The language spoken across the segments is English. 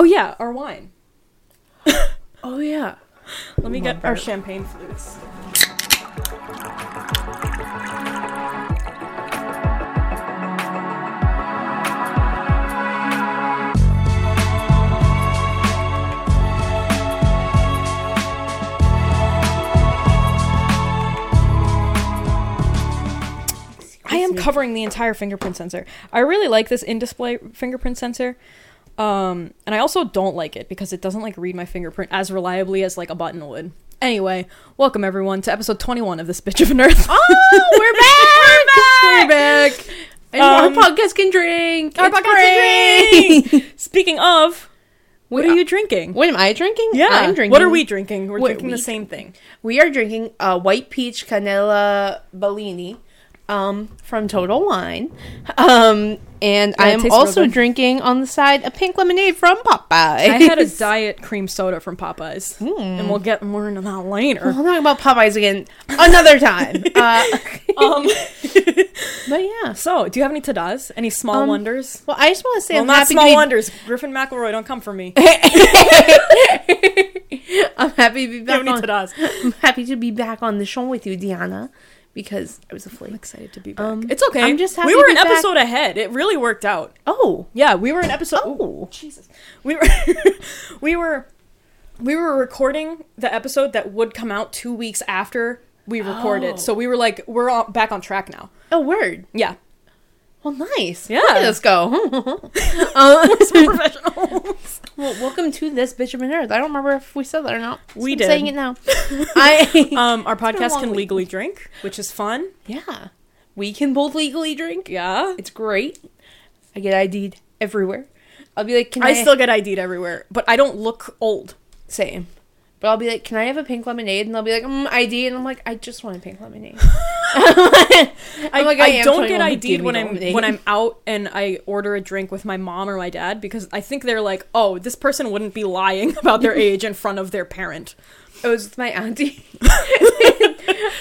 Oh yeah, our wine. Oh yeah. Let me get our champagne flutes. I am covering the entire fingerprint sensor. I really like this in-display fingerprint sensor. Um, and I also don't like it because it doesn't like read my fingerprint as reliably as like a button would. Anyway, welcome everyone to episode 21 of this bitch of an earth. Oh, we're back. We're back. And Um, our podcast can drink. Our It's podcast is great. Speaking of, what We- are you drinking? What am I drinking? yeah, I'm drinking. What are we drinking? We're What drinking the same thing. We are drinking a white peach Canella Bellini um, from Total Wine. Um, and Yeah, I am also drinking on the side a pink lemonade from Popeye. I had a diet cream soda from Popeyes, and we'll get more into that later. I'll talk about Popeyes again another time. uh, um, but yeah. so, do you have any tadas? Any small Um, wonders? Well, I just want to say Well, I'm not happy small be, wonders. Griffin McElroy, don't come for me. I'm happy to be Do you have back on. I'm happy to be back on the show with you, Diana, because I was a flake. excited to be back. Um, it's okay. I'm just happy we were an back. episode ahead. It really worked out. Oh, Yeah, we were an episode. Oh. Jesus, we were, we were, we were recording the episode that would come out two weeks after we recorded. Oh. So we were like, we're on, back on track now. a word. Yeah, Well, nice. Yeah. let's go. uh, professionals. well, welcome to this bitch of an earth. I don't remember if we said that or not. so We I'm did. saying it now. I Um, our podcast can week. legally drink, which is fun. yeah, we can both legally drink. Yeah, It's great. I get ID'd everywhere. I'll be like, can I, I still get ID'd everywhere, but I don't look old. same? But I'll be like, can I have a pink lemonade? And they'll be like, mm, ID, and I'm like, I just want a pink lemonade. I, I'm like, I, I don't get ID'd when I'm lemonade. when I'm out and I order a drink with my mom or my dad because I think they're like, oh, this person wouldn't be lying about their age in front of their parent. It was with my auntie,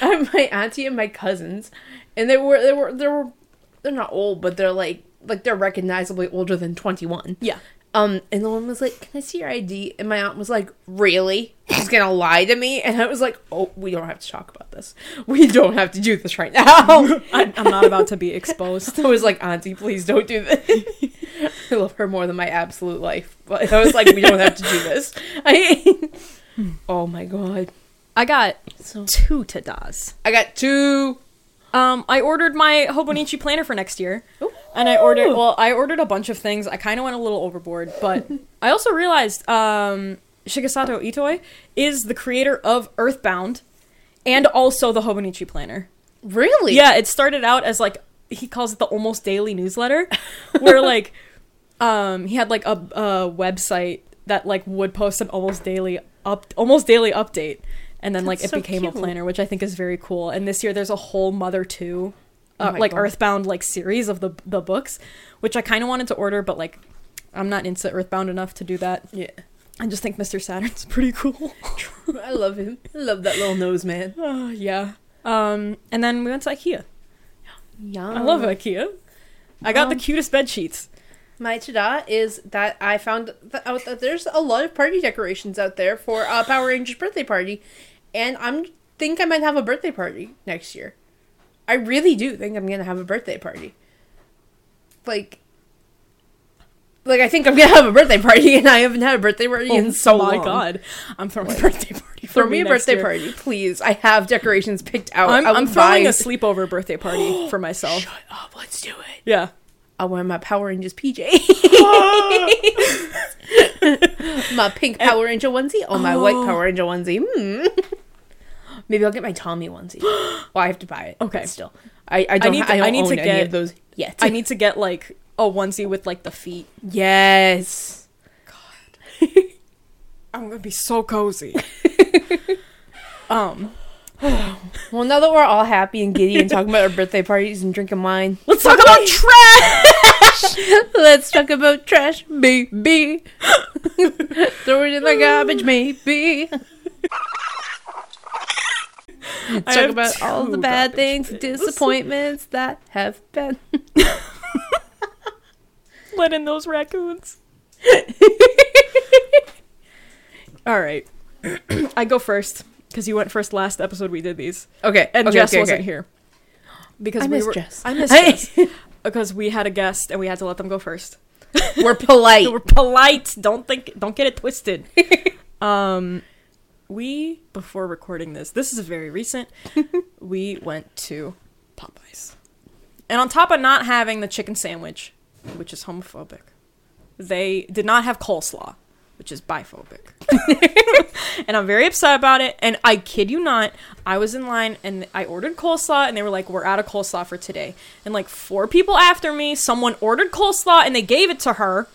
my auntie and my cousins, and they were they were they were they're not old, but they're like like they're recognizably older than twenty one. Yeah. Um, and the one was like, "Can I see your ID?" And my aunt was like, "Really? He's gonna lie to me?" And I was like, "Oh, we don't have to talk about this. We don't have to do this right now." I, I'm not about to be exposed. I was like, "Auntie, please don't do this." I love her more than my absolute life, but I was like, "We don't have to do this." I, oh my god! I got So two tadas. I got two. Um, I ordered my Hobonichi planner for next year, and I ordered. Well, I ordered a bunch of things. I kind of went a little overboard, but I also realized um, Shigesato Itoi is the creator of Earthbound, and also the Hobonichi planner. Really? Yeah, it started out as like he calls it the almost daily newsletter, where like um he had like a, a website that like would post an almost daily up almost daily update, and then like it so became a planner, which I think is very cool. And this year there's a whole Mother Two, uh, Oh like God. Earthbound like series of the the books, which I kind of wanted to order, but like I'm not into Earthbound enough to do that. Yeah. I just think Mr. Saturn's pretty cool. I love him. I love that little nose man. Uh, yeah. Um, and then we went to IKEA. Yeah. I love IKEA. I got the Um, cutest bed sheets. My tada is that I found out that there's a lot of party decorations out there for uh, Power Rangers birthday party, and I'm think I might have a birthday party next year. I really do think I'm gonna have a birthday party. Like, like I think I'm gonna have a birthday party, and I haven't had a birthday party in so oh my long. god, I'm throwing a birthday party. For Throw me a next birthday year. party, please. I have decorations picked out. I'm, I I'm throwing buy- a sleepover birthday party for myself. Shut up. Let's do it. Yeah. I'll wear my Power Rangers PJ. my pink Power Ranger onesie or my white Oh. Power Ranger onesie. Hmm. Maybe I'll get my Tommy onesie. Well, I have to buy it. Okay. but still, I, I don't. need I, to- don't I need to get- of those yet. I need to get like a onesie with like the feet. yes. God. I'm gonna be so cozy. um, Well, now that we're all happy and giddy and talking about our birthday parties and drinking wine, let's talk about trash. let's talk about trash, baby. Throw it in the garbage, maybe. Let's I talk about all the bad garbage things, disappointments that have been. Let in those raccoons. All right. I go first because you went first last episode we did these, Okay, and okay, Jess okay, wasn't okay. here because I we miss were. Jess. I miss Jess because we had a guest and we had to let them go first. We're polite. We're polite. Don't think. Don't get it twisted. um, we before recording this, this is very recent. we went to Popeyes, and on top of not having the chicken sandwich, which is homophobic, they did not have coleslaw, which is biphobic. and I'm very upset about it. And I kid you not, I was in line and I ordered coleslaw, and they were like, "We're out of coleslaw for today." And like four people after me, someone ordered coleslaw, and they gave it to her.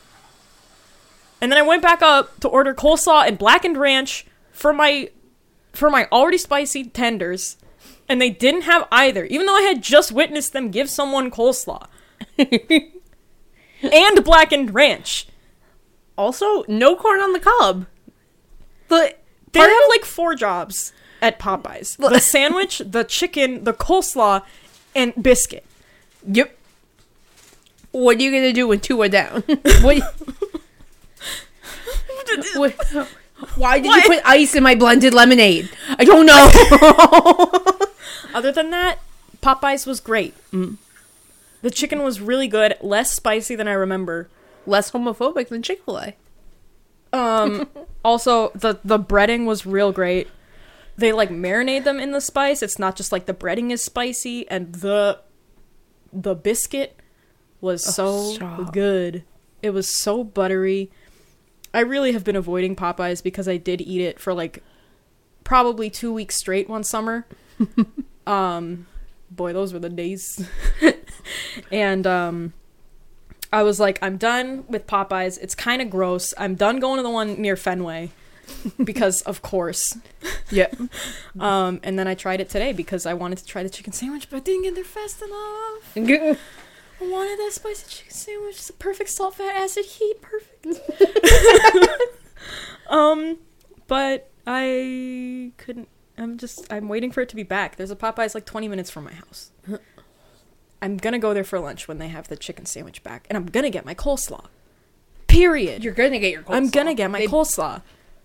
And then I went back up to order coleslaw and blackened ranch for my for my already spicy tenders, and they didn't have either, even though I had just witnessed them give someone coleslaw and blackened ranch. Also, no corn on the cob. The They have of- like four jobs at Popeyes: the sandwich, the chicken, the coleslaw, and biscuit. Yep. What are you gonna do when two are down? what, what- Why did What? you put ice in my blended lemonade? I don't know. Other than that, Popeyes was great. The chicken was really good, less spicy than I remember. Less homophobic than Chick Fil A. Um, also the the breading was real great. They like marinate them in the spice. It's not just like the breading is spicy, and the the biscuit was so stop. good. It was so buttery. I really have been avoiding Popeyes because I did eat it for like probably two weeks straight one summer. um, boy, those were the days. and um, I was like, I'm done with Popeyes. It's kind of gross. I'm done going to the one near Fenway because, of course. Yep. Um, and then I tried it today because I wanted to try the chicken sandwich, but I didn't get there fast enough. I wanted that spicy chicken sandwich. It's a perfect salt, fat, acid, heat. Perfect. um, but I couldn't. I'm just. I'm waiting for it to be back. There's a Popeyes like 20 minutes from my house. I'm gonna go there for lunch when they have the chicken sandwich back, and I'm gonna get my coleslaw. Period. You're gonna get your. I'm gonna get my They- coleslaw.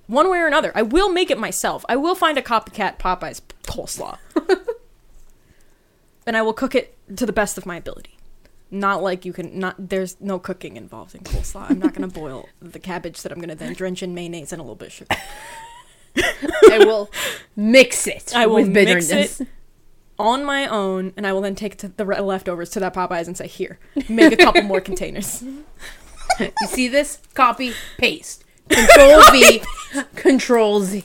One way or another. I will make it myself. I will find a copycat Popeyes coleslaw. and I will cook it to the best of my ability. Not like you can not there's no cooking involved in coleslaw. I'm not gonna boil the cabbage that I'm gonna then drench in mayonnaise and a little bit of sugar. I will mix it. I will with mix it on my own and I will then take to the re- leftovers to that Popeyes and say, here, make a couple more containers. You see this? Copy, paste. Control V, Control Z,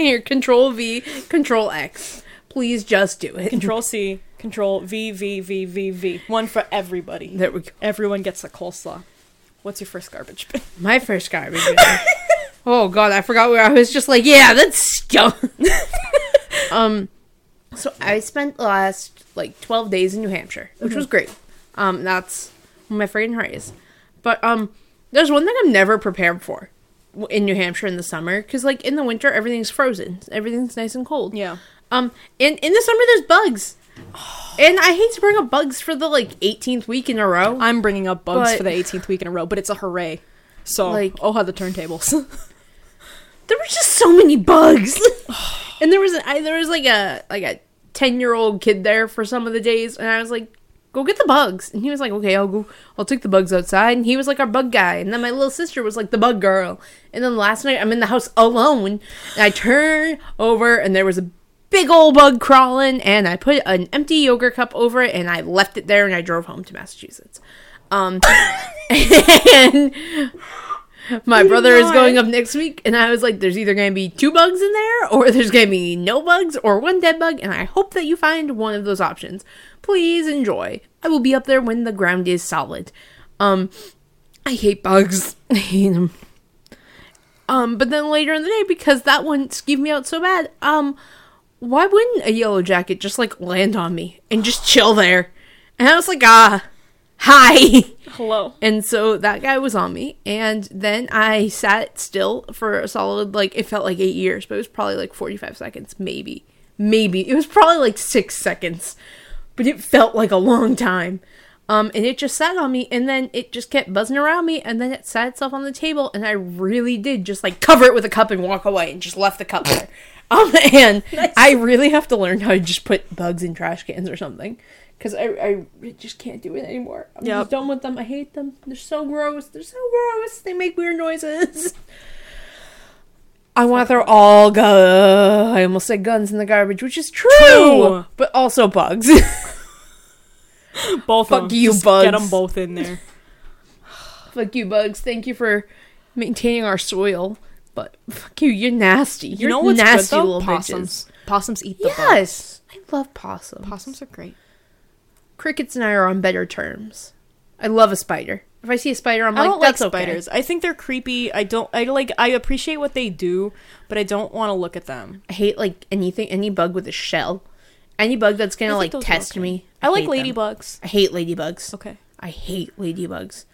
or Control V, Control X. Please just do it. Control C, Control V, V, V, V, V. One for everybody. There we go. Everyone gets a coleslaw. What's your first garbage bin? My first garbage. bin. oh god, I forgot where I was. Just like, yeah, that's skunk. um, so I spent the last like twelve days in New Hampshire, which was great. Um, that's my friggin' hurries. But um, there's one thing I'm never prepared for in New Hampshire in the summer because like in the winter everything's frozen, everything's nice and cold. Yeah. Um, and in the summer there's bugs. And I hate to bring up bugs for the like 18th week in a row. I'm bringing up bugs But- for the 18th week in a row, but it's a hooray. So, Like- oh, how the turntables. there were just so many bugs and there was a, I, there was like a like a 10 year old kid there for some of the days and i was like go get the bugs and he was like okay i'll go i'll take the bugs outside and he was like our bug guy and then my little sister was like the bug girl and then last night i'm in the house alone and i turn over and there was a big old bug crawling and i put an empty yogurt cup over it and i left it there and i drove home to massachusetts um and my brother is going up next week, and I was like, "There's either going to be two bugs in there, or there's going to be no bugs, or one dead bug." And I hope that you find one of those options. Please enjoy. I will be up there when the ground is solid. Um, I hate bugs. I hate them. Um, but then later in the day, because that one skeeved me out so bad, um, why wouldn't a yellow jacket just like land on me and just chill there? And I was like, ah, hi. Hello. And so that guy was on me, and then I sat still for a solid like it felt like eight years, but it was probably like forty five seconds, maybe, maybe it was probably like six seconds, but it felt like a long time. Um, and it just sat on me, and then it just kept buzzing around me, and then it sat itself on the table, and I really did just like cover it with a cup and walk away, and just left the cup there. Um, and I really have to learn how to just put bugs in trash cans or something, because I, I just can't do it anymore. I'm Yep. just done with them. I hate them. They're so gross. They're so gross. They make weird noises. I want to throw all gu- I almost said guns in the garbage, which is true, True. but also bugs. Both Fuck of them. you, Just bugs. Get them both in there. fuck you, bugs. Thank you for maintaining our soil, but fuck you. You're nasty. You You're know what's nasty good though? little Possums. bitches. Possums eat the bugs. Yes, I love possums. Possums are great. Crickets and I are on better terms. I love a spider. If I see a spider, I'm I like, don't like that's okay. spiders. I think they're creepy. I don't. I like. I appreciate what they do, but I don't want to look at them. I hate like anything, any bug with a shell. Any bug that's gonna like think those are test okay. me. I like hate them. ladybugs. I hate ladybugs. Okay. I hate ladybugs.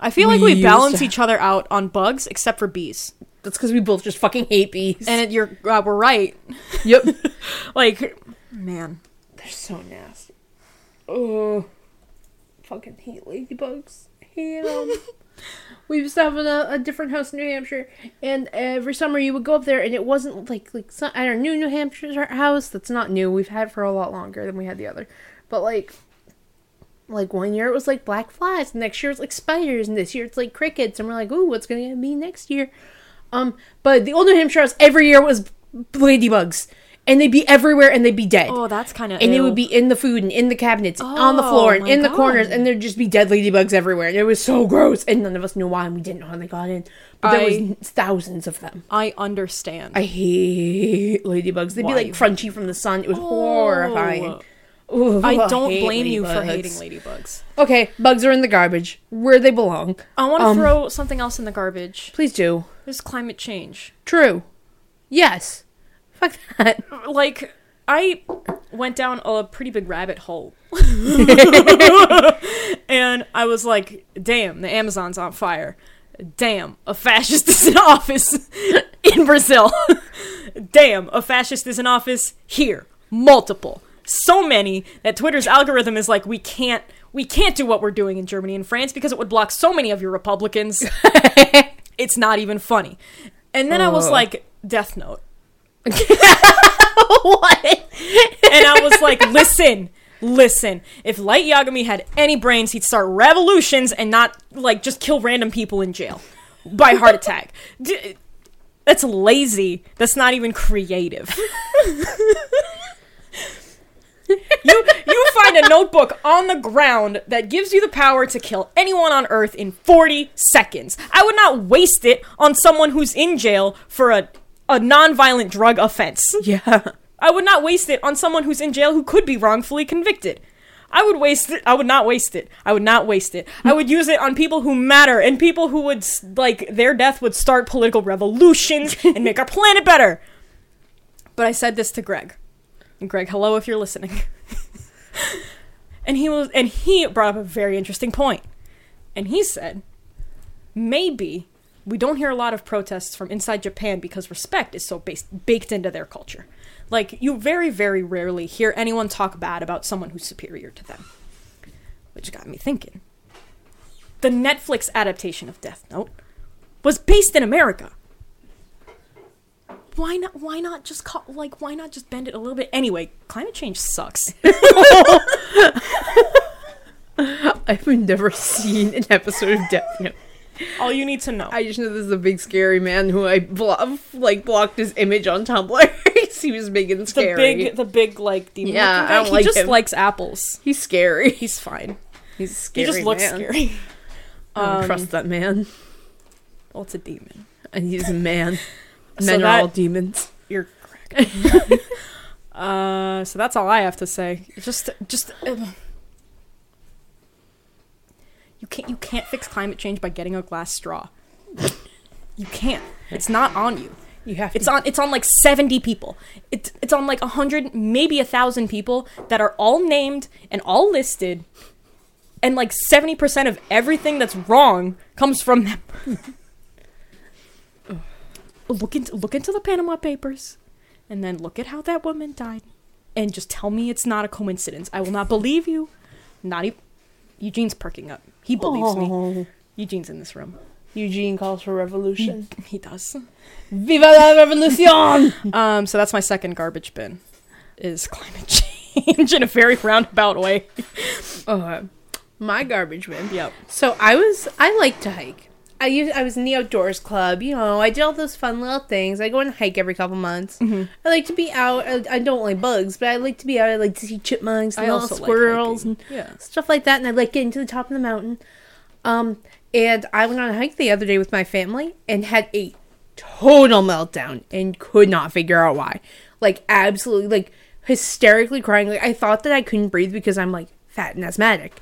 I feel We like we balance each other out on bugs, except for bees. That's because we both just fucking hate bees. And it, you're uh, we're right. yep, Like, man, they're so nasty. Oh, fucking hate ladybugs. Hate them. we used to have a, a different house in New Hampshire, and every summer you would go up there, and it wasn't like like some, at our new New Hampshire house. That's not new. We've had it for a lot longer than we had the other, but like. Like one year it was like black flies, next year it's like spiders, and this year it's like crickets, and we're like, ooh, what's gonna be next year? Um, but the old New Hampshire house every year was ladybugs, and they'd be everywhere, and they'd be dead oh, that's kind of. and it would be in the food and in the cabinets, on the Oh, floor, and my in the God. corners, and there'd just be dead ladybugs everywhere, and it was so gross. And none of us knew why, and we didn't know how they got in, but there was thousands of them. I understand. I hate ladybugs. They'd Why? be like crunchy from the sun. It was horrifying. Oh. Ooh, I don't hate blame you for hating ladybugs. Okay, bugs are in the garbage where they belong. I want to Um, throw something else in the garbage. Please do. There's climate change. True. Yes. Fuck that. Like, I went down a pretty big rabbit hole. and I was like, damn, the Amazon's on fire. Damn, a fascist is in office in Brazil. damn, a fascist is in office here. Multiple. So many that Twitter's algorithm is like, we can't we can't do what we're doing in Germany and France because it would block so many of your Republicans. It's not even funny. And then I was like, Death Note. what? and I was like, listen, listen. If Light Yagami had any brains, he'd start revolutions and not like just kill random people in jail by heart attack. D- that's lazy. That's not even creative. you you find a notebook on the ground that gives you the power to kill anyone on earth in 40 seconds. I would not waste it on someone who's in jail for a a non-violent drug offense. Yeah. I would not waste it on someone who's in jail who could be wrongfully convicted. I would waste it. I would not waste it. I would not waste it. I would use it on people who matter and people who would like their death would start political revolutions and make our planet better. But I said this to Greg. Greg, hello if you're listening. and he was and he brought up a very interesting point. And he said, maybe we don't hear a lot of protests from inside Japan because respect is so based, baked into their culture. Like, you very, very rarely hear anyone talk bad about someone who's superior to them. Which got me thinking. The Netflix adaptation of Death Note was based in America. Why not why not just call, like why not just bend it a little bit? Anyway, climate change sucks. I've never seen an episode of Death Note. All you need to know. I just know this is a big scary man who I blo- like blocked his image on Tumblr. he was big and scary the big the big like demon Yeah, looking I don't he like just him. likes apples. He's scary. He's fine. He's scary. he just looks man. scary. I don't Um, trust that man. Well, it's a demon. And he's a man. So Men that- are all demons. You're correct. uh, so that's all I have to say. Just, just. Uh, you can't. You can't fix climate change by getting a glass straw. You can't. It's not on you. You have It's on. It's on like seventy people. It's it's on like a hundred, maybe a thousand people that are all named and all listed, and like seventy percent of everything that's wrong comes from them. look into look into the Panama Papers, and then look at how that woman died, and just tell me it's not a coincidence. I will not believe you. Not even. Eugene's perking up. He believes me. Oh. Eugene's in this room. Eugene calls for revolution. He does. Viva la revolution! Um, so that's my second garbage bin. Is climate change in a very roundabout way. okay. My garbage bin. Yep. So I was I like to hike. I used, I was in the outdoors club. You know, I did all those fun little things. I go and hike every couple months. Mm-hmm. I like to be out. I, I don't like bugs, but I like to be out. I like to see chipmunks and little also like squirrels and Yeah. stuff like that. And I like getting to the top of the mountain. Um, and I went on a hike the other day with my family and had a total meltdown and could not figure out why. Like absolutely, like hysterically crying. Like I thought that I couldn't breathe because I'm like fat and asthmatic,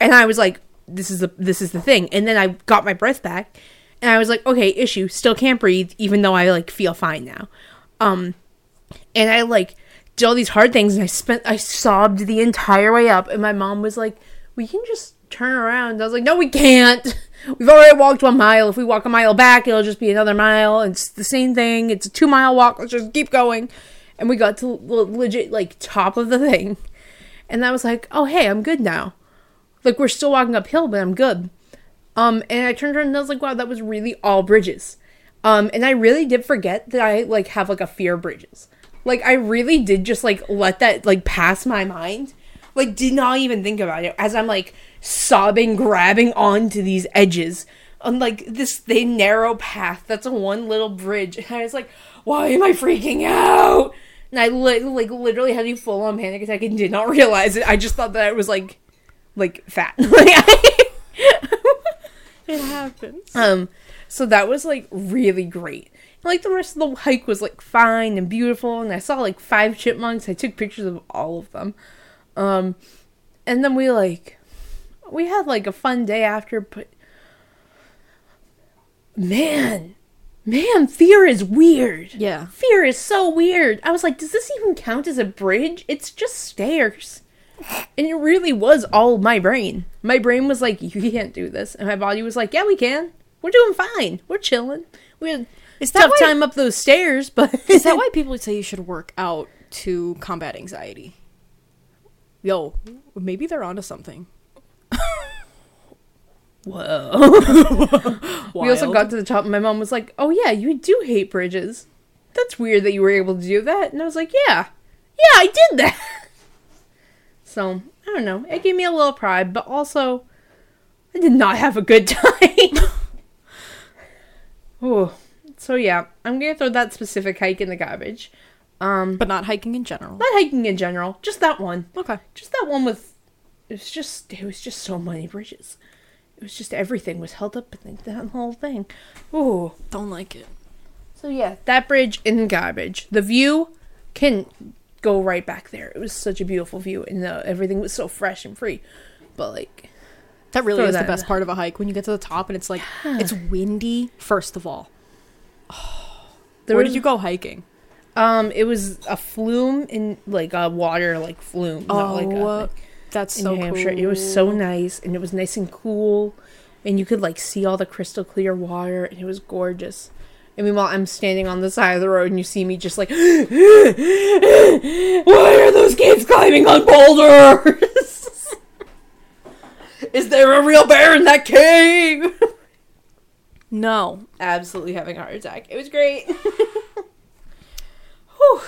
and I was like, "This is the this is the thing." And then I got my breath back, and I was like, "Okay, issue, still can't breathe, even though I like feel fine now." Um, and I like did all these hard things and I spent I sobbed the entire way up and my mom was like, We can just turn around. I was like, No, we can't. We've already walked one mile. If we walk a mile back, it'll just be another mile. It's the same thing. It's a two mile walk. Let's just keep going. And we got to le- legit like top of the thing. And I was like, Oh hey, I'm good now. Like we're still walking uphill, but I'm good. Um, and I turned around and I was like, wow, that was really all bridges. Um, and I really did forget that I like have like a fear of bridges. Like I really did just like let that like pass my mind. Like did not even think about it as I'm like sobbing, grabbing onto these edges on like this thin narrow path that's a one little bridge. And I was like, why am I freaking out? And I li- like literally had a full on panic attack and did not realize it. I just thought that I was like like fat. like It happens. um, so that was like really great. Like the rest of the hike was like fine and beautiful, and I saw like five chipmunks. I took pictures of all of them. Um, and then we like we had like a fun day after, but man, man, fear is weird. Yeah. Fear is so weird. I was like, does this even count as a bridge? It's just stairs. And it really was all my brain. My brain was like, you can't do this. And my body was like, yeah, we can. We're doing fine. We're chilling. We had Is tough why- time up those stairs, but Is that why people say you should work out to combat anxiety? Yo, maybe they're onto something. Whoa. we also got to the top, and my mom was like, oh, yeah, you do hate bridges. That's weird that you were able to do that. And I was like, yeah. Yeah, I did that. So, I don't know. It gave me a little pride, but also, I did not have a good time. Ooh. So, yeah, I'm going to throw that specific hike in the garbage. Um, but not hiking in general. not hiking in general, just that one. Okay. Just that one with. It was just. It was just so many bridges. It was just everything was held up in that whole thing. Ooh. Don't like it. So yeah, that bridge in the garbage. The view can go right back there. It was such a beautiful view, and uh, everything was so fresh and free. But like, That really is that the best part of a hike when you get to the top and it's like it's windy. First of all, there where was did you go hiking? um, it was a flume in like a water like flume, not like a, Oh, that's in so New cool. Hampshire. It was so nice, and it was nice and cool, and you could like see all the crystal clear water, and it was gorgeous. And meanwhile, I'm standing on the side of the road, and you see me just like, why are those kids climbing on boulders? Is there a real bear in that cave? No, Absolutely having a heart attack. It was great. Whew.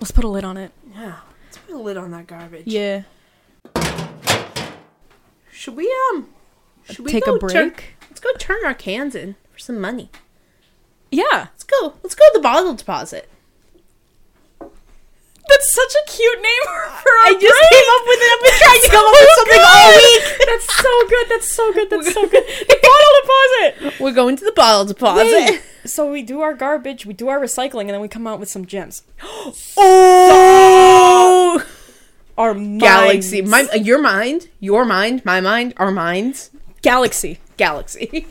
let's put a lid on it. yeah, let's put a lid on that garbage. Yeah, Should we um? Should we take a turn- break. let's go turn our cans in for some money. Yeah, Let's go. Let's go to the bottle deposit. that's such a cute name for a I just came up with it. I've been trying to come up with something all week. That's so good. That's so good. That's so good. The bottle deposit. We're going to the bottle deposit. Wait. So we do our garbage, we do our recycling, and then we come out with some gems. Oh, Our galaxy. My, uh, your mind, your mind, my mind, our minds. galaxy. Galaxy.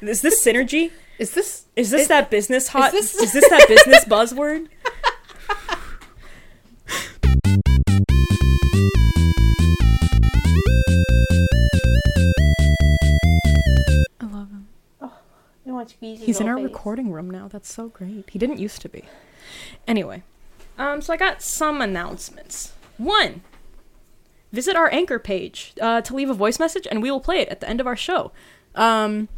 Is this synergy? Is this? Is this that business hot? this- is this that business buzzword? I love him. You want to squeeze He's in our face? recording room now. That's so great. He didn't used to be. Anyway, um, so I got some announcements. One, visit our anchor page uh, to leave a voice message, and we will play it at the end of our show. Um,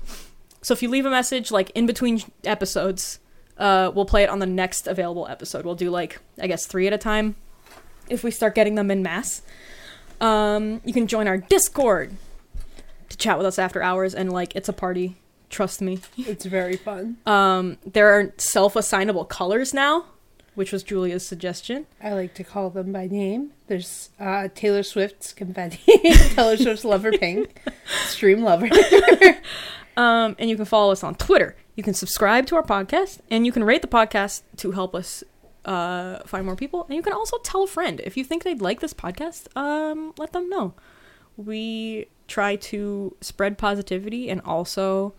so if you leave a message like in between episodes, uh, we'll play it on the next available episode. We'll do like I guess three at a time if we start getting them in mass. Um, you can join our Discord to chat with us after hours, and like it's a party. Trust me. It's very fun. Um, there are self-assignable colors now, which was Julia's suggestion. I like to call them by name. There's uh, Taylor Swift's confetti, Taylor Swift's lover pink, stream lover. Um, and you can follow us on Twitter. You can subscribe to our podcast, and you can rate the podcast to help us uh, find more people. And you can also tell a friend if you think they'd like this podcast. Um, let them know. We try to spread positivity and also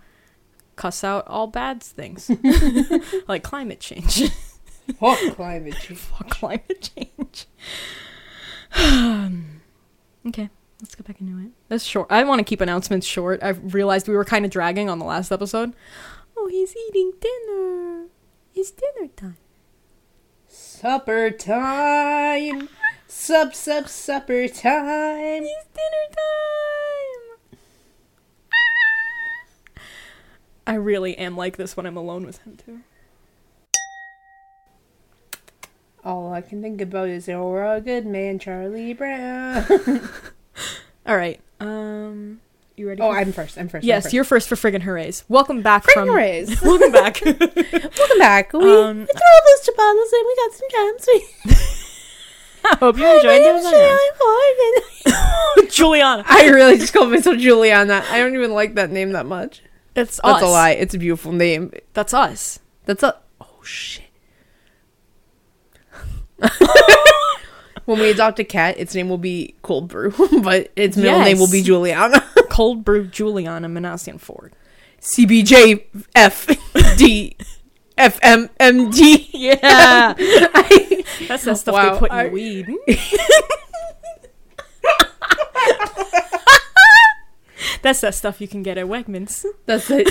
cuss out all bad things, like climate change. Fuck climate change. Fuck climate change. okay, let's get back into it. That's short. I want to keep announcements short. I realized we were kind of dragging on the last episode. Oh, he's eating dinner. It's dinner time. Supper time. Sup, sup, supper time. It's dinner time. I really am like this when I'm alone with him too. All I can think about is you're a good man, Charlie Brown. All right. Um, you ready? oh, I'm first. I'm first. yes, I'm you're first for friggin' hoorays. Welcome back first. from. Raise. Welcome back. Welcome back. We, Um, we threw all those bottles and we got some jams. We, I hope you enjoyed it. Juliana. I really just called myself Juliana. I don't even like that name that much. That's That's us. a lie. It's a beautiful name. That's us. That's a. Oh shit. When we adopt a cat, its name will be Cold Brew, but its middle name will be Yes. Juliana. Cold brew Juliana Manassian Ford. CBJ F D F M M D. Yeah. I- That's that stuff Wow, they put in I- weed. That's that stuff you can get at Wegmans. That's it.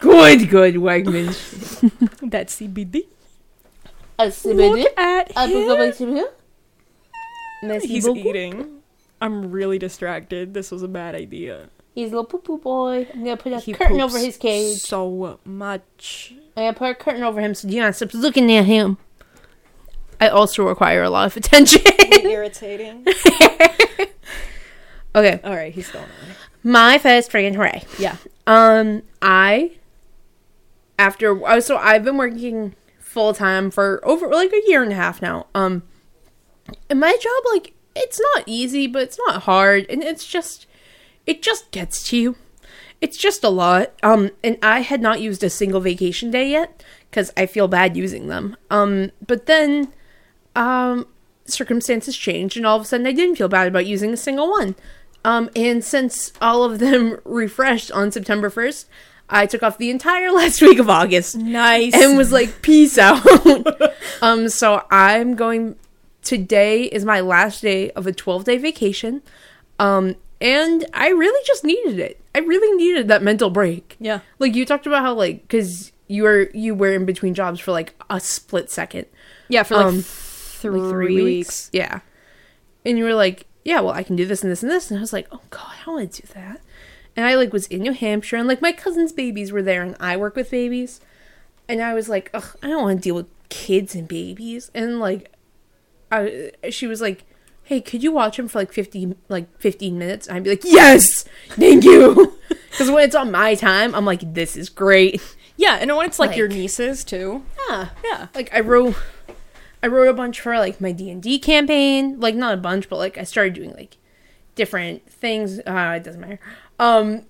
Good, good Wegmans. That's CBD. A CBD. Look at A him. Boogaloo. He's eating. I'm really distracted. This was a bad idea. He's a little poo poo boy. I'm gonna put a He curtain poops over his cage. so much. I'm gonna put a curtain over him so Dion stops looking at him. I also require a lot of attention. irritating. okay, All right, he's going on. my first friggin' hooray. Yeah. Um, I after uh, so I've been working full time for over like a year and a half now. Um, and my job like it's not easy, but it's not hard, and it's just it just gets to you. It's just a lot. Um, and I had not used a single vacation day yet because I feel bad using them. Um, but then, um, circumstances changed, and all of a sudden I didn't feel bad about using a single one. Um, and since all of them refreshed on September 1st, I took off the entire last week of August Nice. and was like, peace out. um, so I'm going, today is my last day of a 12 day vacation. Um, and I really just needed it. I really needed that mental break. yeah. Like you talked about how like, cause you were, you were in between jobs for like a split second. Yeah, for like Um, three, like three weeks. Yeah. And you were like, yeah, well, I can do this and this and this. And I was like, oh God, I don't want to do that. And I like was in New Hampshire and like my cousin's babies were there and I work with babies. And I was like, ugh, I don't want to deal with kids and babies. And like, I, she was like, hey, could you watch him for like 50, like 15 minutes? And I'd be like, yes, thank you. Because when it's on my time, I'm like, this is great. Yeah, and when it's like, your nieces too. Yeah. Yeah. like I wrote I wrote a bunch for like my D&D campaign, like not a bunch, but like I started doing like different things. Uh it doesn't matter. Um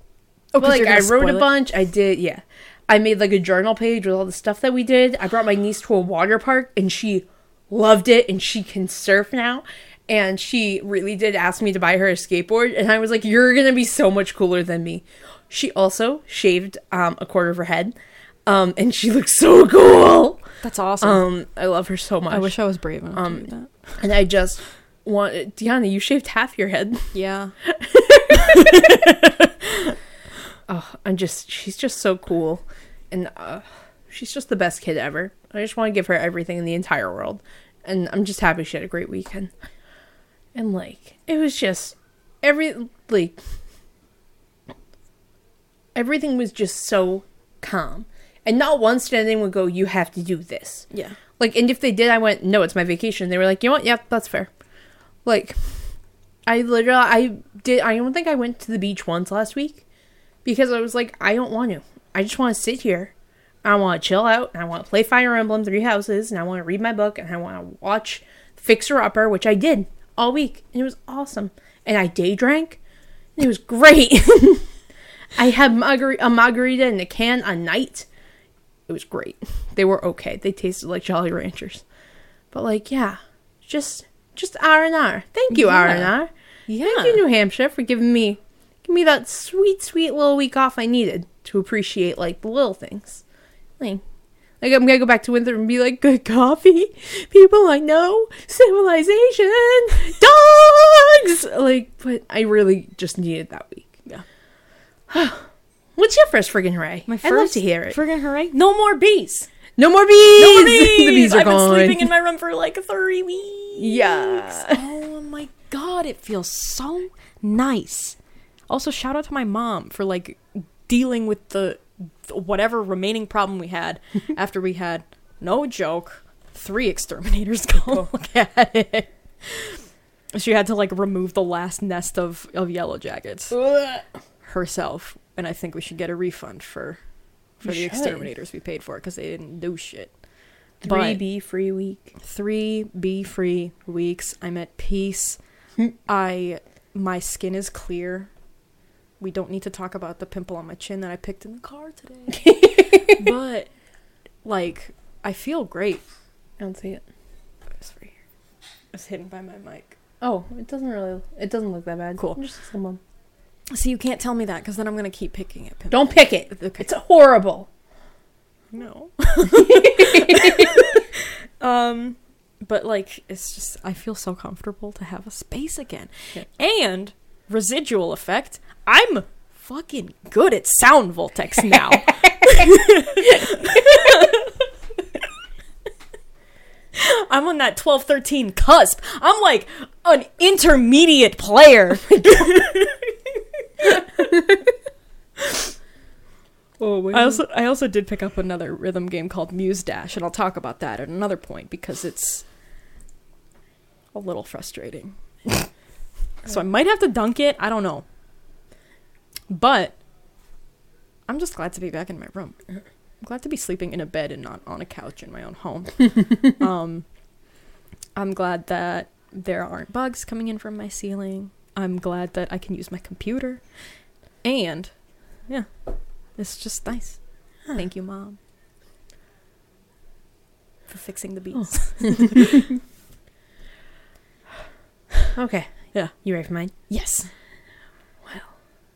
Oh, but like I wrote a bunch. I did, yeah. I made like a journal page with all the stuff that we did. I brought my niece to a water park and she loved it and she can surf now. And she really did ask me to buy her a skateboard and I was like, You're gonna be so much cooler than me. She also shaved um a quarter of her head. Um and she looks so cool. That's awesome. Um, I love her so much. I wish I was brave enough um, to do that. and I just want Deanna. You shaved half your head. Yeah. Oh, I'm just she's just so cool, and uh, she's just the best kid ever. I just want to give her everything in the entire world, and I'm just happy she had a great weekend. And like it was just every like everything was just so calm. And not once did anyone would go, You have to do this. Yeah. Like and if they did I went, No, it's my vacation. They were like, You know what, yeah, that's fair. Like I literally I did I don't think I went to the beach once last week because I was like, I don't want to. I just want to sit here. I want to chill out and I want to play Fire Emblem Three Houses and I want to read my book and I want to watch Fixer Upper, which I did all week. And it was awesome. And I day drank. And it was great. I had margar- a margarita in a can a night. It was great. They were okay. They tasted like Jolly Ranchers. But like, yeah, just just R and R. Thank you, R and R. Yeah. Thank you, New Hampshire, for giving me give me that sweet, sweet little week off I needed to appreciate like the little things. Like, like I'm gonna go back to Winter and be like, good coffee, people I know, civilization, dogs. Like, but I really just needed that week. Yeah. What's your first friggin' hooray? My first I'd love to hear it. Friggin' hooray. No more bees. no more bees. No more bees. the bees are I've gone. been sleeping in my room for like three weeks. Yeah. Oh my god, it feels so nice. Also, shout out to my mom for like dealing with the whatever remaining problem we had after we had no joke three exterminators go oh. look at it. She had to like remove the last nest of of yellow jackets herself, and I think we should get a refund for for the should. exterminators we paid for because they didn't do shit. Three bee free week. three B free weeks. I'm at peace. Hmm. I my skin is clear. We don't need to talk about the pimple on my chin that I picked in the car today. but like I feel great. I don't see it. It's right here. It's hidden by my mic. Oh, it doesn't really. It doesn't look that bad. Cool. Just a small one. See, you can't tell me that because then I'm gonna keep picking it. pimples. Don't pick it. Okay. It's horrible. No. um, but like it's just I feel so comfortable to have a space again, Yeah. and residual effect. I'm fucking good at Sound Voltex now. I'm on that 12 13 cusp. I'm like an intermediate player. Oh, wait. I also I also did pick up another rhythm game called Muse Dash, and I'll talk about that at another point because it's a little frustrating. so I might have to dunk it. I don't know, but I'm just glad to be back in my room. I'm glad to be sleeping in a bed and not on a couch in my own home. um, I'm glad that there aren't bugs coming in from my ceiling. I'm glad that I can use my computer, and yeah, it's just nice. Thank you, mom, for fixing the beats. okay. Yeah. You ready for mine? Yes. Well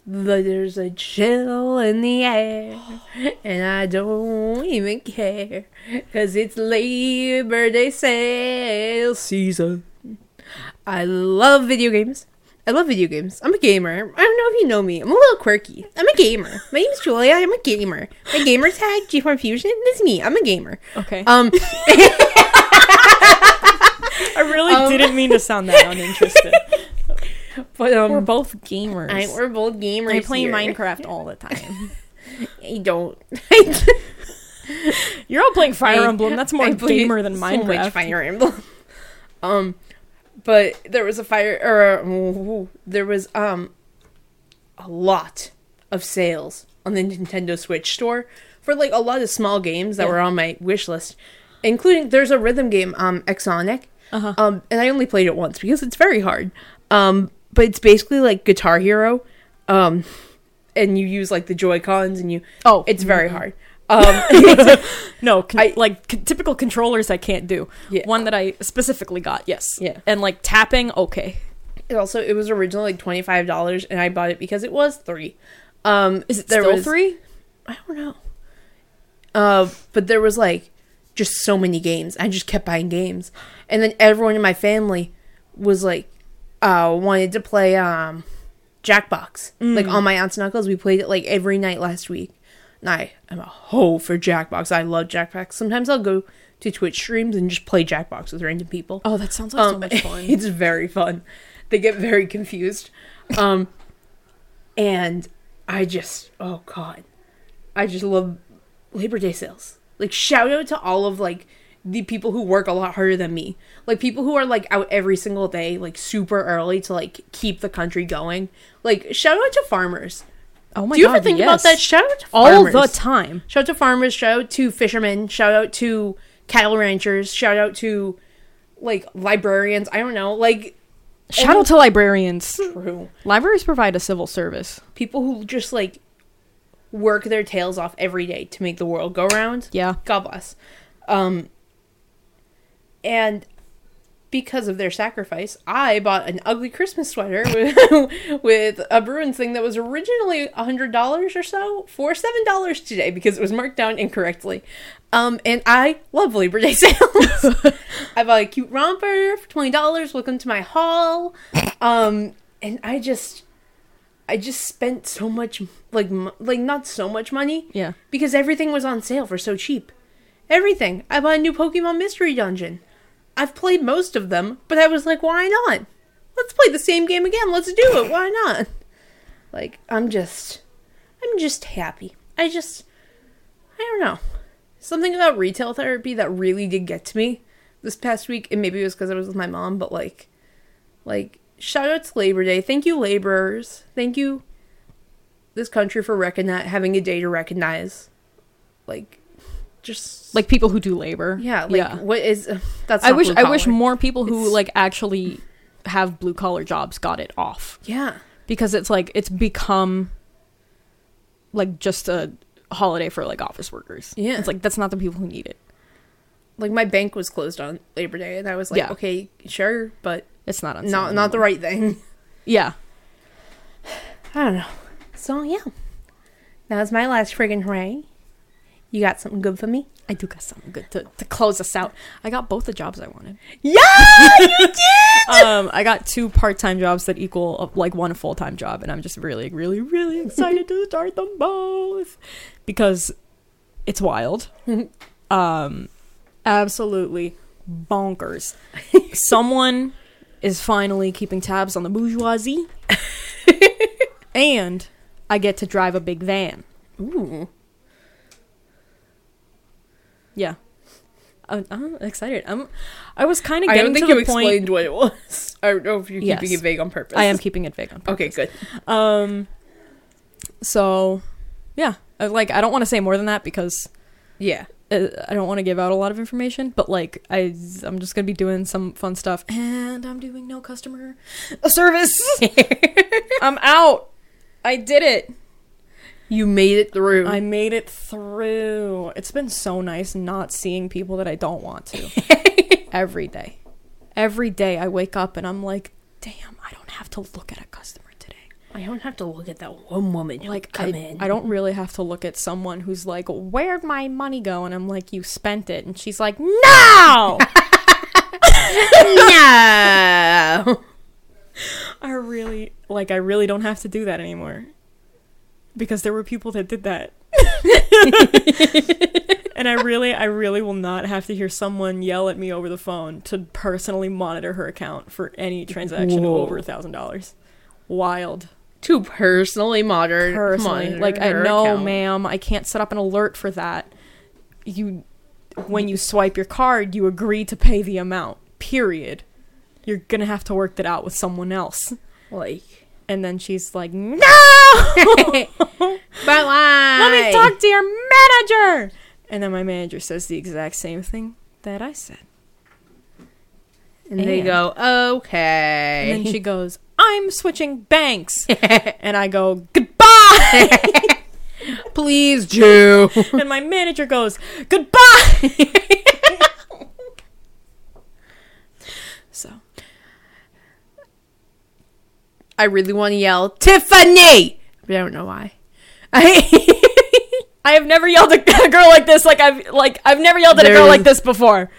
There's a chill in the air, and I don't even care, cause it's Labor Day sale season. I love video games. I love video games. I'm a gamer. I don't know if you know me. I'm a little quirky. I'm a gamer. My name's Julia. I'm a gamer. My gamer tag, G4 Fusion, is me. I'm a gamer. Okay. Um, I really um, didn't mean to sound that uninterested. But um, we're both gamers. I, we're both gamers. I play here. Minecraft all the time. I don't. You're all playing Fire I- Emblem. That's more I gamer than so much Minecraft. Fire Emblem. um, but there was a fire, or there was um, a lot of sales on the Nintendo Switch store for like a lot of small games that Yeah. were on my wish list, including there's a rhythm game, um, Exonic. Uh-huh. Um, and I only played it once because it's very hard. Um, but it's basically like Guitar Hero. Um, and you use like the Joy Cons and you. Oh, it's very hard. Um, No, con- I- like c- typical controllers I can't do. Yeah. One that I specifically got, yes. Yeah. And like tapping, okay. It also it was originally like twenty five dollars, and I bought it because it was three. Um, Is it there still was- three? I don't know. Uh, but there was like just so many games. I just kept buying games, and then everyone in my family was like, uh, wanted to play um, Jackbox. Like all my aunts and uncles, we played it like every night last week. I am a hoe for Jackbox. I love Jackbox. Sometimes I'll go to Twitch streams and just play Jackbox with random people. Oh, that sounds like so Um, much fun. it's very fun. They get very confused. Um, and I just, oh god, I just love Labor Day sales. Like, shout out to all of like the people who work a lot harder than me. Like people who are like out every single day, like super early to like keep the country going. Like, shout out to farmers. oh my god. Do you god, ever think yes. about that? Shout out to all the time. Shout out to farmers, shout out to fishermen, shout out to cattle ranchers, shout out to like librarians. I don't know, like Shout out to librarians. true Libraries provide a civil service. people who just like work their tails off every day to make the world go round. Yeah. God bless. Um, and because of their sacrifice, I bought an ugly Christmas sweater with, with a Bruins thing that was originally hundred dollars or so for seven dollars today because it was marked down incorrectly. Um, and I love Labor Day sales. I bought a cute romper for twenty dollars. Welcome to my haul. Um, and I just, I just spent so much, like, like not so much money Yeah. because everything was on sale for so cheap. Everything. I bought a new Pokemon Mystery Dungeon. I've played most of them, but I was like, why not? Let's play the same game again. Let's do it. Why not? Like, I'm just I'm just happy. I just I don't know. Something about retail therapy that really did get to me this past week, and maybe it was because I was with my mom, but like like shout out to Labor Day. Thank you, laborers. Thank you this country for recognize having a day to recognize like just Like people who do labor. yeah like what is that's I wish I wish more people who It's- like actually have blue collar jobs got it off yeah because it's like it's become like just a holiday for like office workers. Yeah. It's like that's not the people who need it. like my bank was closed on Labor Day and I was like Yeah. okay sure but It's not on not not the right thing Yeah. I don't know so yeah that was my last friggin' hooray you got something good for me I do got something good to, to close us out. I got both the jobs I wanted. yeah you did um, I got two part-time jobs that equal uh, like one full-time job, and I'm just really, really, really excited to start them both because it's wild. um, absolutely bonkers. Someone is finally keeping tabs on the bourgeoisie, and I get to drive a big van. Ooh. Yeah. I'm, I'm excited. I'm. I was kind of I getting don't think you the point. explained what it was. I don't know if you're keeping Yes. it vague on purpose. I am keeping it vague on purpose. Okay, good. Um, so yeah, I, like I don't want to say more than that because Yeah. uh, I don't want to give out a lot of information. But like I, I'm just gonna be doing some fun stuff, and I'm doing no customer service. I'm out. I did it. You made it through. I made it through. It's been so nice not seeing people that I don't want to every day. Every day I wake up and I'm like, damn, I don't have to look at a customer today. I don't have to look at that one woman who like come I, in. I don't really have to look at someone who's like, "Where'd my money go?" And I'm like, "You spent it," and she's like, "No." no. I really like. I really don't have to do that anymore because there were people that did that, and I really, I really will not have to hear someone yell at me over the phone to personally monitor her account for any transaction Whoa. over a thousand dollars. Wild. To personally modern. personally. Like I monitor know, account. ma'am, I can't set up an alert for that. You when you swipe your card, you agree to pay the amount. Period. You're gonna have to work that out with someone else. Like. And then she's like, No But why? Let me talk to your manager And then my manager says the exact same thing that I said. And they go, okay. And then she goes, I'm switching banks And I go, Goodbye Please, Jew. And my manager goes, Goodbye So I really want to yell, Tiffany! But I don't know why. I I have never yelled at a girl like this. Like I've like I've never yelled at a girl like this before.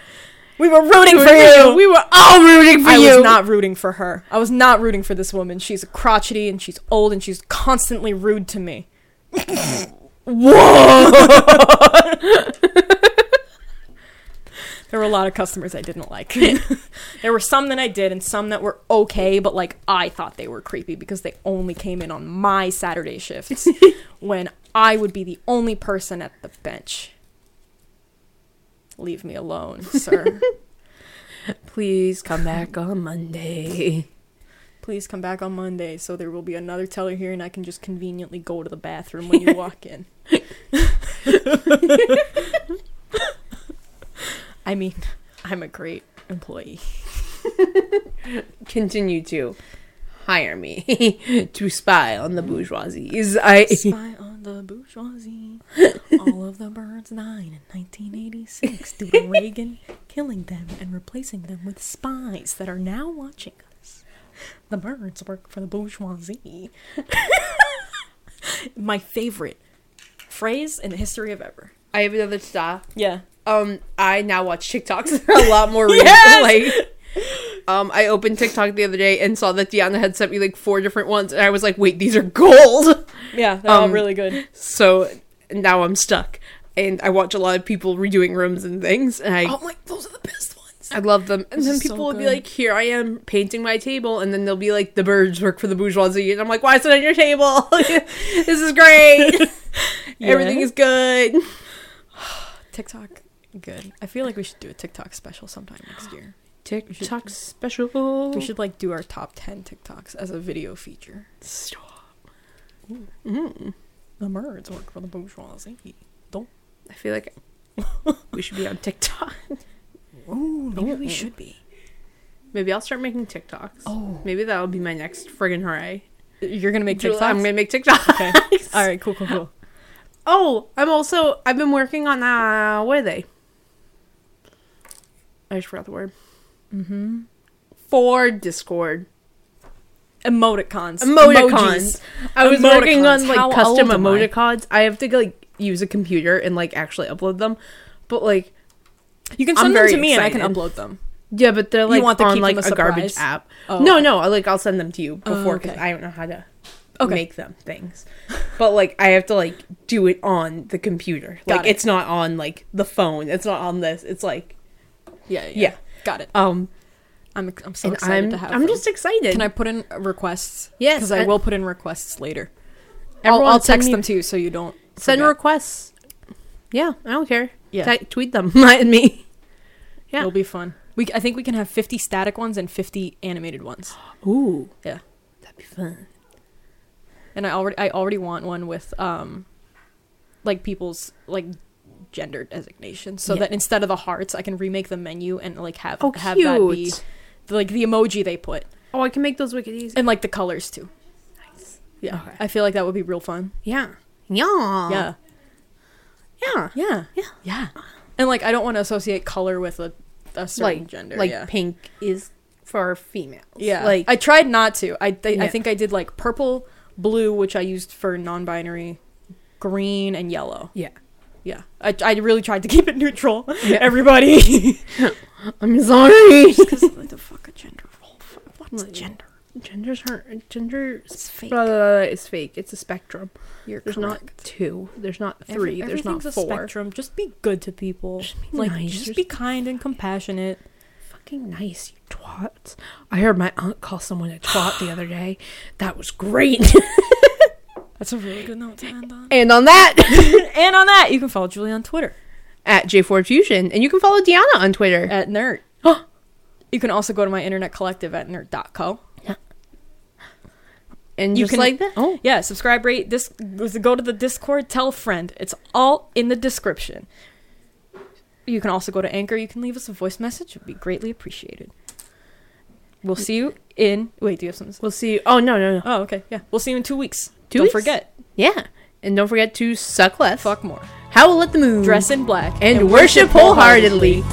We were rooting for you. We were all rooting for I you. I was not rooting for her. I was not rooting for this woman. She's crotchety and she's old and she's constantly rude to me. There were a lot of customers I didn't like. there were some that I did and some that were okay, but like I thought they were creepy because they only came in on my Saturday shifts when I would be the only person at the bench. Leave me alone, sir. Please come back on Monday. Please come back on Monday so there will be another teller here and I can just conveniently go to the bathroom when you walk in. I mean, I'm a great employee. Continue to hire me to spy on the bourgeoisies. I Spy on the bourgeoisie. All of the birds died in 1986 due to Reagan killing them and replacing them with spies that are now watching us. The birds work for the bourgeoisie. My favorite phrase in the history of ever. I have another stop. Yeah. Um, I now watch TikToks a lot more. recently. Yes! Like, um, I opened TikTok the other day and saw that Deanna had sent me like four different ones, and I was like, "Wait, these are gold." Yeah, they're all Um, really good. So now I'm stuck, and I watch a lot of people redoing rooms and things, and I Oh my, those are the best ones. I love them. And This then is so people will be like, "Here I am painting my table," and then they'll be like, "The birds work for the bourgeoisie," and I'm like, "Why is it on your table? this is great. Everything is good." TikTok, good. I feel like we should do a TikTok special sometime next year. TikTok special. We should like do our top 10 TikToks as a video feature. stop. Mm. The birds work for the bourgeoisie. Don't. I feel like we should be on TikTok. Ooh, maybe we should be. Maybe I'll start making TikToks. Oh. Maybe that'll be my next friggin' hooray. You're gonna make TikToks? I'm gonna make TikToks. Okay. All right, cool, cool, cool. Oh, I'm also I've been working on uh what are they? I just forgot the word. Mm-hmm. For Discord. Emoticons. Emoticons. Emojis. I was working on like How custom am I? emoticons. I have to like use a computer and like actually upload them. But like You can send them to me and I can upload them. yeah, but they're like want to on like a, a garbage app. Oh, no, okay. no, like I'll send them to you Oh, before because okay. I don't know how to Okay. make them things. But like I have to like do it on the computer. Got like it. it's not on like the phone. It's not on this. It's like Yeah, yeah. Yeah. Got it. um I'm, I'm so excited I'm to have I'm them. just excited. Can I put in requests? Yes, Because I I- will put in requests later. I'll, I'll text me- them to you so you don't send forget. requests? Yeah, I don't care. Yeah. T- tweet them at me. Yeah. It'll be fun. We I think we can have 50 static ones and 50 animated ones. Ooh, Yeah. that'd be fun. And I already I already want one with um like people's like gender designation so Yeah. that instead of the hearts I can remake the menu and like have Oh, have that be cute. like the emoji they put Oh, I can make those wicked easy. and like the colors too. Nice. Yeah. Okay. I feel like that would be real fun. Yeah. Yeah. yeah. Yeah. Yeah. Yeah. Yeah. And like I don't want to associate color with a, a certain Like gender. Like yeah. pink is for females. Yeah, Like I tried not to. I th- I think I did like purple, blue, which I used for non-binary, green, and yellow. yeah. Yeah, I, I really tried to keep it neutral. Yeah. Everybody, I'm sorry. because like the fuck a gender role. What's Like- gender? Gender's aren't gender It's fake. blah, blah, blah, it's fake. It's a spectrum. You're There's correct. not two. There's not Every- three. there's not four. a spectrum. Just be good to people. Just be like, nice. just Just- be kind and compassionate. Fucking nice, you twats. I heard my aunt call someone a twat the other day. That was great. That's a really good note to end on. and on that, and on that, you can follow Julie on Twitter at J4 Fusion. And you can follow Deanna on Twitter. at nerd. you can also go to my internet collective at nerd.co. Yeah. And you just can- like that. Oh. Yeah, subscribe, rate, this go to the Discord, tell a friend. It's all in the description. You can also go to Anchor. You can leave us a voice message. It would be greatly appreciated. We'll see you in. Wait, do you have something? We'll see you. Oh, no, no, no. Oh, okay. Yeah, we'll see you in two weeks. Two Don't weeks? forget. Yeah. And don't forget to suck less. Fuck more. Howl at the moon. Dress in black and worship wholeheartedly.